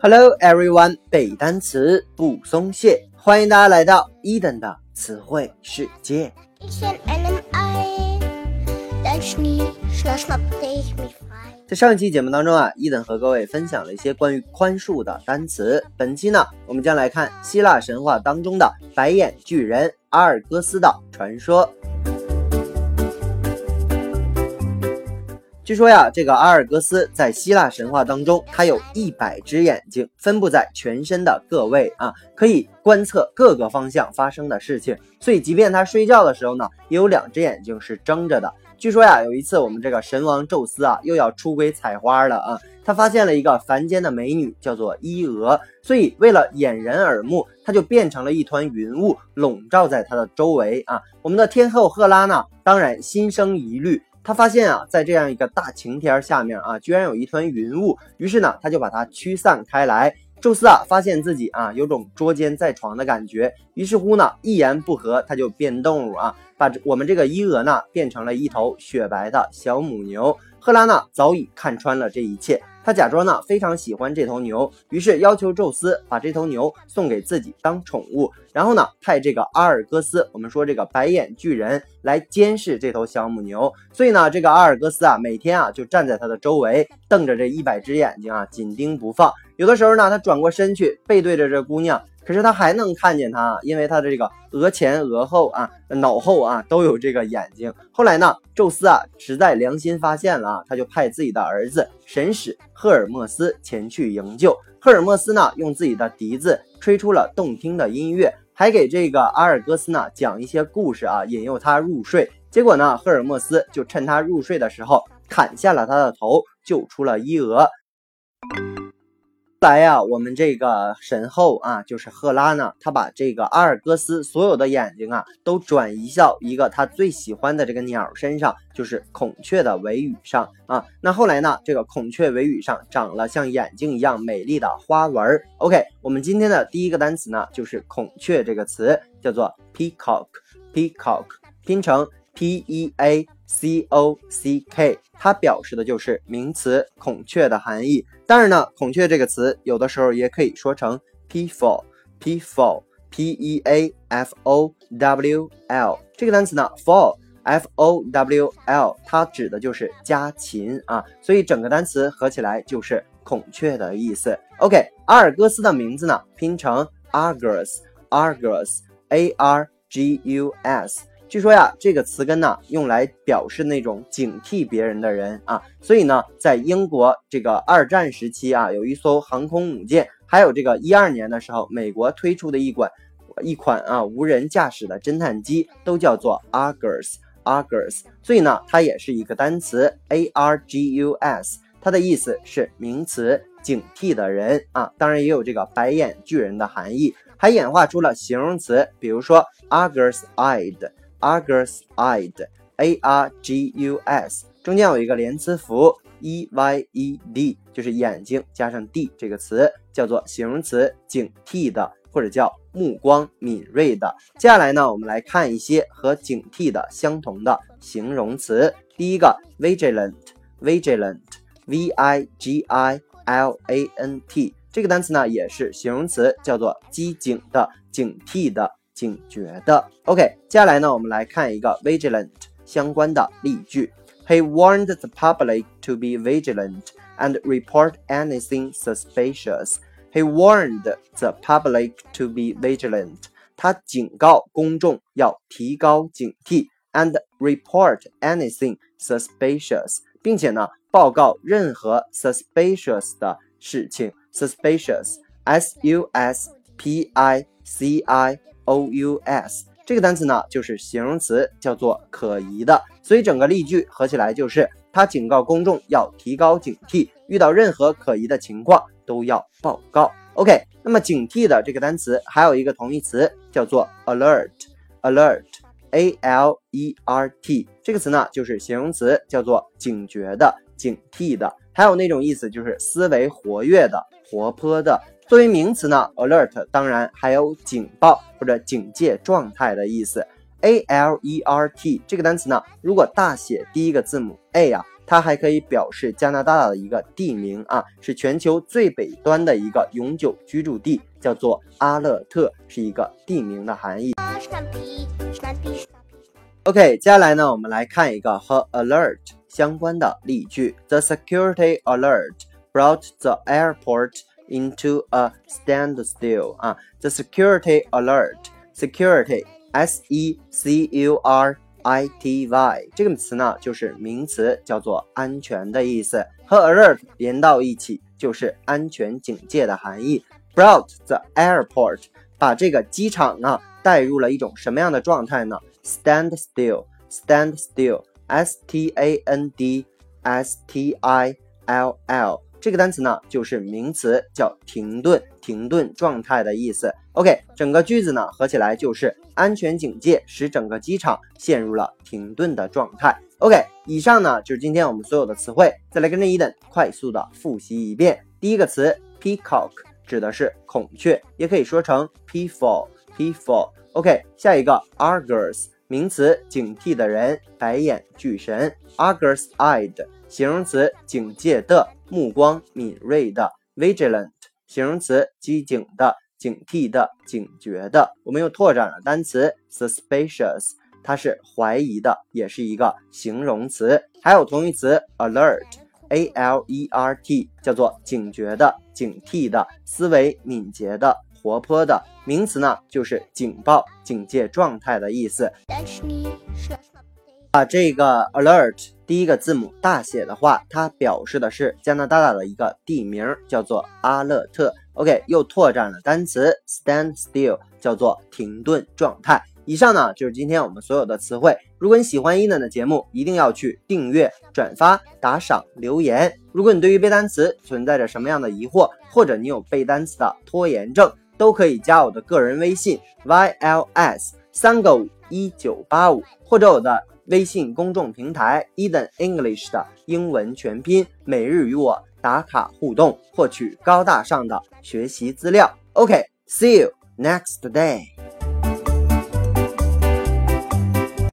Hello everyone，背单词不松懈，欢迎大家来到伊登的词汇世界。在上一期节目当中啊，伊登和各位分享了一些关于宽恕的单词。本期呢，我们将来看希腊神话当中的白眼巨人阿尔戈斯的传说。据说呀，这个阿尔戈斯在希腊神话当中，他有一百只眼睛，分布在全身的各位啊，可以观测各个方向发生的事情。所以，即便他睡觉的时候呢，也有两只眼睛是睁着的。据说呀，有一次我们这个神王宙斯啊，又要出轨采花了啊，他发现了一个凡间的美女，叫做伊俄，所以为了掩人耳目，他就变成了一团云雾，笼罩在他的周围啊。我们的天后赫拉呢，当然心生疑虑。他发现啊，在这样一个大晴天下面啊，居然有一团云雾，于是呢，他就把它驱散开来。宙斯啊，发现自己啊有种捉奸在床的感觉，于是乎呢，一言不合他就变动物啊，把我们这个伊俄娜变成了一头雪白的小母牛。赫拉娜早已看穿了这一切，他假装呢非常喜欢这头牛，于是要求宙斯把这头牛送给自己当宠物，然后呢派这个阿尔戈斯，我们说这个白眼巨人来监视这头小母牛。所以呢，这个阿尔戈斯啊每天啊就站在他的周围，瞪着这一百只眼睛啊紧盯不放。有的时候呢，他转过身去背对着这姑娘。可是他还能看见他，因为他的这个额前、额后啊、脑后啊都有这个眼睛。后来呢，宙斯啊实在良心发现了啊，他就派自己的儿子神使赫尔墨斯前去营救。赫尔墨斯呢，用自己的笛子吹出了动听的音乐，还给这个阿尔戈斯呢讲一些故事啊，引诱他入睡。结果呢，赫尔墨斯就趁他入睡的时候砍下了他的头，救出了伊俄。来呀，我们这个神后啊，就是赫拉呢，她把这个阿尔戈斯所有的眼睛啊，都转移到一个她最喜欢的这个鸟身上，就是孔雀的尾羽上啊。那后来呢，这个孔雀尾羽上长了像眼睛一样美丽的花纹。OK，我们今天的第一个单词呢，就是孔雀这个词，叫做 peacock，peacock 拼成 p e a c o c k，它表示的就是名词孔雀的含义。当然呢，孔雀这个词有的时候也可以说成 peafowl，peafowl，p e a f o w l 这个单词呢，FO，FO w l，它指的就是家禽啊，所以整个单词合起来就是孔雀的意思。OK，阿尔戈斯的名字呢，拼成 Argus，Argus，a r g u s。据说呀，这个词根呢，用来表示那种警惕别人的人啊，所以呢，在英国这个二战时期啊，有一艘航空母舰，还有这个一二年的时候，美国推出的一款一款啊无人驾驶的侦探机，都叫做 Argus，Argus，所以呢，它也是一个单词 A R G U S，它的意思是名词警惕的人啊，当然也有这个白眼巨人的含义，还演化出了形容词，比如说 Argus-eyed。Argus-eyed, A-R-G-U-S，中间有一个连词符 E-Y-E-D，就是眼睛加上 d 这个词，叫做形容词，警惕的，或者叫目光敏锐的。接下来呢，我们来看一些和警惕的相同的形容词。第一个，vigilant，vigilant，V-I-G-I-L-A-N-T，这个单词呢也是形容词，叫做机警的、警惕的。警觉的。OK，接下来呢，我们来看一个 vigilant 相关的例句。He warned the public to be vigilant and report anything suspicious. He warned the public to be vigilant. 他警告公众要提高警惕，and report anything suspicious，并且呢，报告任何 suspicious 的事情。suspicious，s u s p i c i O U S 这个单词呢，就是形容词，叫做可疑的。所以整个例句合起来就是，他警告公众要提高警惕，遇到任何可疑的情况都要报告。OK，那么警惕的这个单词还有一个同义词叫做 alert，alert，A L E R T 这个词呢，就是形容词，叫做警觉的、警惕的。还有那种意思就是思维活跃的、活泼的。作为名词呢，alert 当然还有警报或者警戒状态的意思。A L E R T 这个单词呢，如果大写第一个字母 A 啊，它还可以表示加拿大的一个地名啊，是全球最北端的一个永久居住地，叫做阿勒特，是一个地名的含义。OK，接下来呢，我们来看一个和 alert 相关的例句：The security alert brought the airport into a standstill. 啊，the security alert，security s e c u r i t y 这个词呢，就是名词，叫做安全的意思，和 alert 连到一起就是安全警戒的含义。Brought the airport，把这个机场呢带入了一种什么样的状态呢？Stand still，stand still，s t a n d s t i l l。 这个单词呢，就是名词，叫停顿、停顿状态的意思。OK，整个句子呢合起来就是安全警戒使整个机场陷入了停顿的状态。OK，以上呢就是今天我们所有的词汇，再来跟着伊登快速的复习一遍。第一个词 peacock 指的是孔雀，也可以说成 peafowl，peafowl。OK，下一个 argus 名词，警惕的人，白眼巨神，argus-eyed。形容词，警戒的，目光敏锐的；vigilant，形容词，机警的，警惕的，警觉的。我们又拓展了单词 suspicious，它是怀疑的，也是一个形容词。还有同义词 alert，a l e r t，叫做警觉的、警惕的、思维敏捷的、活泼的。名词呢，就是警报、警戒状态的意思。把这个 alert 第一个字母大写的话，它表示的是加拿大的一个地名，叫做阿勒特。OK，又拓展了单词 stand still，叫做停顿状态。以上呢就是今天我们所有的词汇。如果你喜欢伊能的节目，一定要去订阅、转发、打赏、留言。如果你对于背单词存在着什么样的疑惑，或者你有背单词的拖延症，都可以加我的个人微信 yls 三个五一九八五，或者我的。微信公众平台 Eden English 的英文全拼，每日与我打卡互动，获取高大上的学习资料。OK，see you next day。